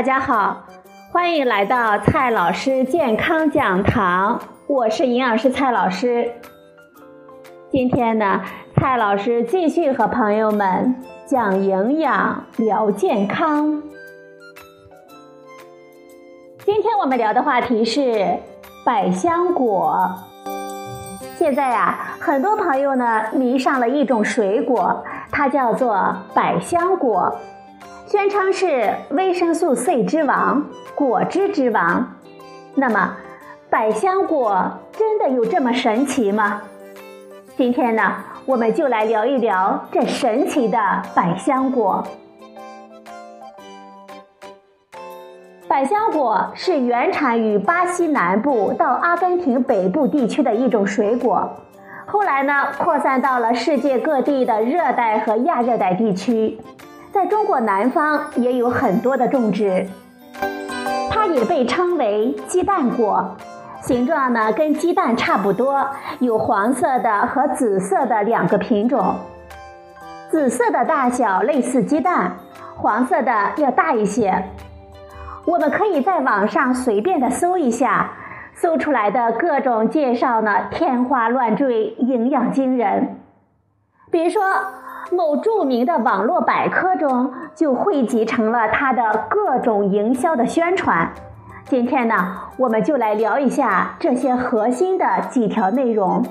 大家好，欢迎来到蔡老师健康讲堂，我是营养师蔡老师。今天呢，蔡老师继续和朋友们讲营养、聊健康。今天我们聊的话题是百香果。现在呀，很多朋友呢迷上了一种水果，它叫做百香果。宣称是维生素 C 之王、果汁之王。那么，百香果真的有这么神奇吗？今天呢，我们就来聊一聊这神奇的百香果。百香果是原产于巴西南部到阿根廷北部地区的一种水果，后来呢，扩散到了世界各地的热带和亚热带地区。在中国南方也有很多的种植，它也被称为鸡蛋果，形状呢跟鸡蛋差不多，有黄色的和紫色的两个品种，紫色的大小类似鸡蛋，黄色的要大一些。我们可以在网上随便的搜一下，搜出来的各种介绍呢天花乱坠，营养惊人，比如说。某著名的网络百科中就汇集成了它的各种营销的宣传。今天呢，我们就来聊一下这些核心的几条内容。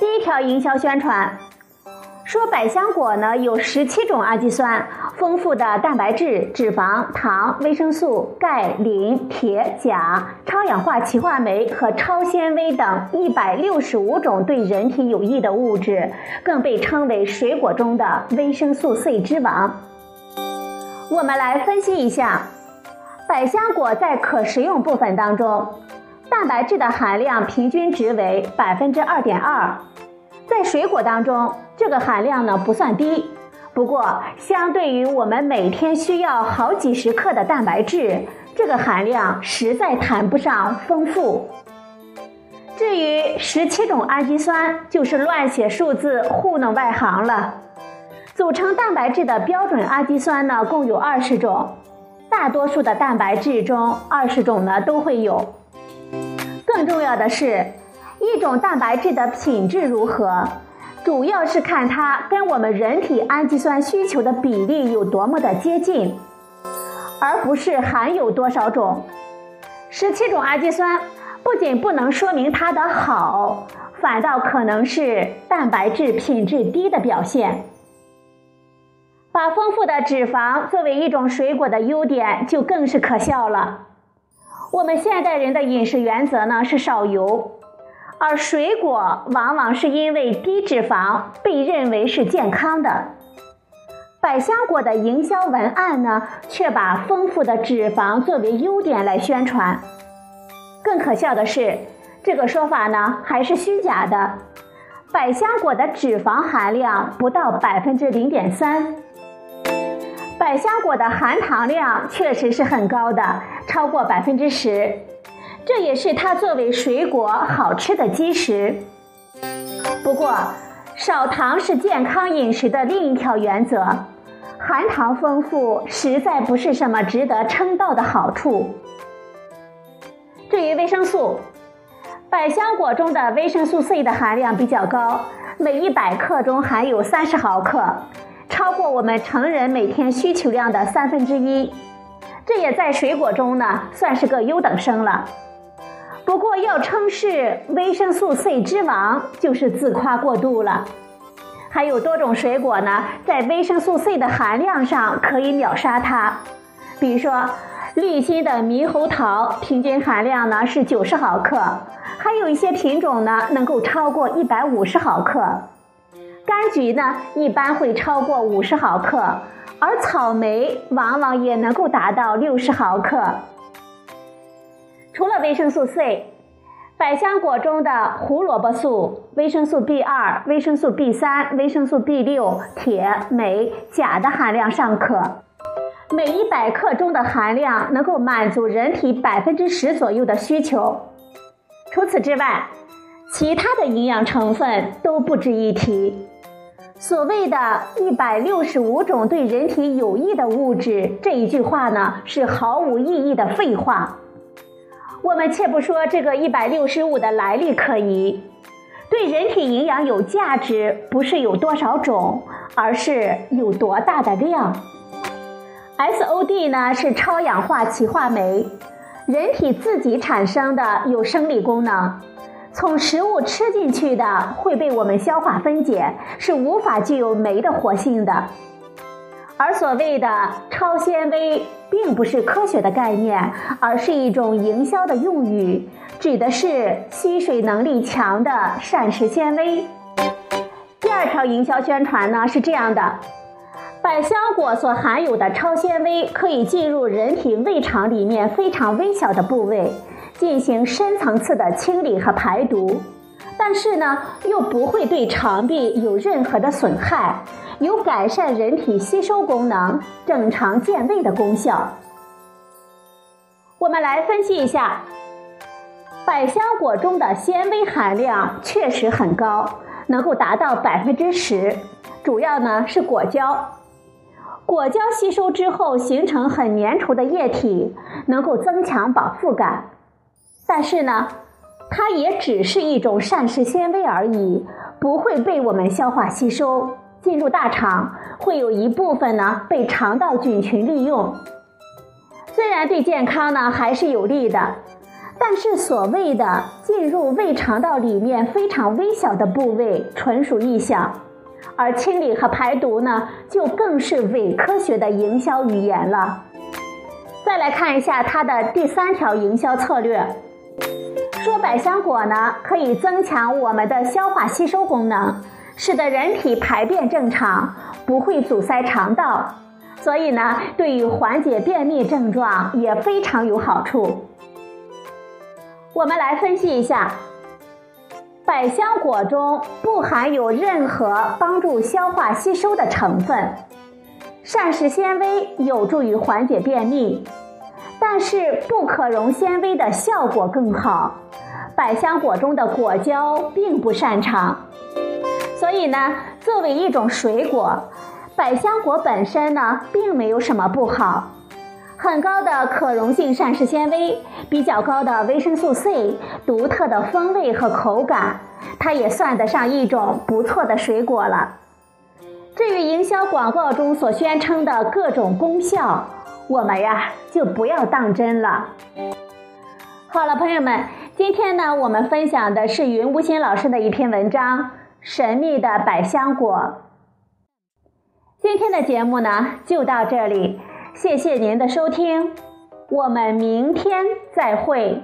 第一条营销宣传。说百香果呢有十七种氨基酸，丰富的蛋白质、脂肪、糖、维生素、钙、磷、铁、钾、超氧化歧化酶和超纤维等一百六十五种对人体有益的物质，更被称为水果中的维生素 C 之王。我们来分析一下，百香果在可食用部分当中，蛋白质的含量平均值为百分之二点二。在水果当中，这个含量呢不算低，不过相对于我们每天需要好几十克的蛋白质，这个含量实在谈不上丰富。至于十七种氨基酸，就是乱写数字糊弄外行了。组成蛋白质的标准氨基酸呢，共有二十种，大多数的蛋白质中，二十种呢都会有。更重要的是。一种蛋白质的品质如何，主要是看它跟我们人体氨基酸需求的比例有多么的接近，而不是含有多少种。十七种氨基酸不仅不能说明它的好，反倒可能是蛋白质品质低的表现。把丰富的脂肪作为一种水果的优点，就更是可笑了。我们现代人的饮食原则呢是少油。而水果往往是因为低脂肪被认为是健康的，百香果的营销文案呢，却把丰富的脂肪作为优点来宣传。更可笑的是，这个说法呢还是虚假的。百香果的脂肪含量不到百分之零点三，百香果的含糖量确实是很高的，超过百分之十。这也是它作为水果好吃的基石。不过，少糖是健康饮食的另一条原则，含糖丰富实在不是什么值得称道的好处。至于维生素，百香果中的维生素 C 的含量比较高，每一百克中含有三十毫克，超过我们成人每天需求量的三分之一。这也在水果中呢，算是个优等生了。不过，要称是维生素 C 之王，就是自夸过度了。还有多种水果呢，在维生素 C 的含量上可以秒杀它。比如说，绿心的猕猴桃平均含量呢是九十毫克，还有一些品种呢能够超过一百五十毫克。柑橘呢一般会超过五十毫克，而草莓往往也能够达到六十毫克。除了维生素 C，百香果中的胡萝卜素、维生素 B2、维生素 B3、维生素 B6、铁、镁、钾的含量尚可，每一百克中的含量能够满足人体百分之十左右的需求。除此之外，其他的营养成分都不值一提。所谓的一百六十五种对人体有益的物质，这一句话呢是毫无意义的废话。我们且不说这个一百六十五的来历可疑，对人体营养有价值，不是有多少种，而是有多大的量。SOD 呢是超氧化歧化酶，人体自己产生的，有生理功能。从食物吃进去的会被我们消化分解，是无法具有酶的活性的。而所谓的超纤维，并不是科学的概念，而是一种营销的用语，指的是吸水能力强的膳食纤维。第二条营销宣传呢是这样的：百香果所含有的超纤维可以进入人体胃肠里面非常微小的部位。进行深层次的清理和排毒，但是呢，又不会对肠壁有任何的损害，有改善人体吸收功能、正常健胃的功效。我们来分析一下，百香果中的纤维含量确实很高，能够达到百分之十，主要呢是果胶。果胶吸收之后形成很粘稠的液体，能够增强饱腹感。但是呢，它也只是一种膳食纤维而已，不会被我们消化吸收进入大肠，会有一部分呢被肠道菌群利用。虽然对健康呢还是有利的，但是所谓的进入胃肠道里面非常微小的部位，纯属臆想。而清理和排毒呢，就更是伪科学的营销语言了。再来看一下它的第三条营销策略。说百香果呢，可以增强我们的消化吸收功能，使得人体排便正常，不会阻塞肠道，所以呢，对于缓解便秘症状也非常有好处。我们来分析一下，百香果中不含有任何帮助消化吸收的成分，膳食纤维有助于缓解便秘。但是不可溶纤维的效果更好，百香果中的果胶并不擅长，所以呢，作为一种水果，百香果本身呢并没有什么不好，很高的可溶性膳食纤维，比较高的维生素 C，独特的风味和口感，它也算得上一种不错的水果了。至于营销广告中所宣称的各种功效，我们呀，就不要当真了。好了，朋友们，今天呢，我们分享的是云无心老师的一篇文章《神秘的百香果》。今天的节目呢，就到这里，谢谢您的收听，我们明天再会。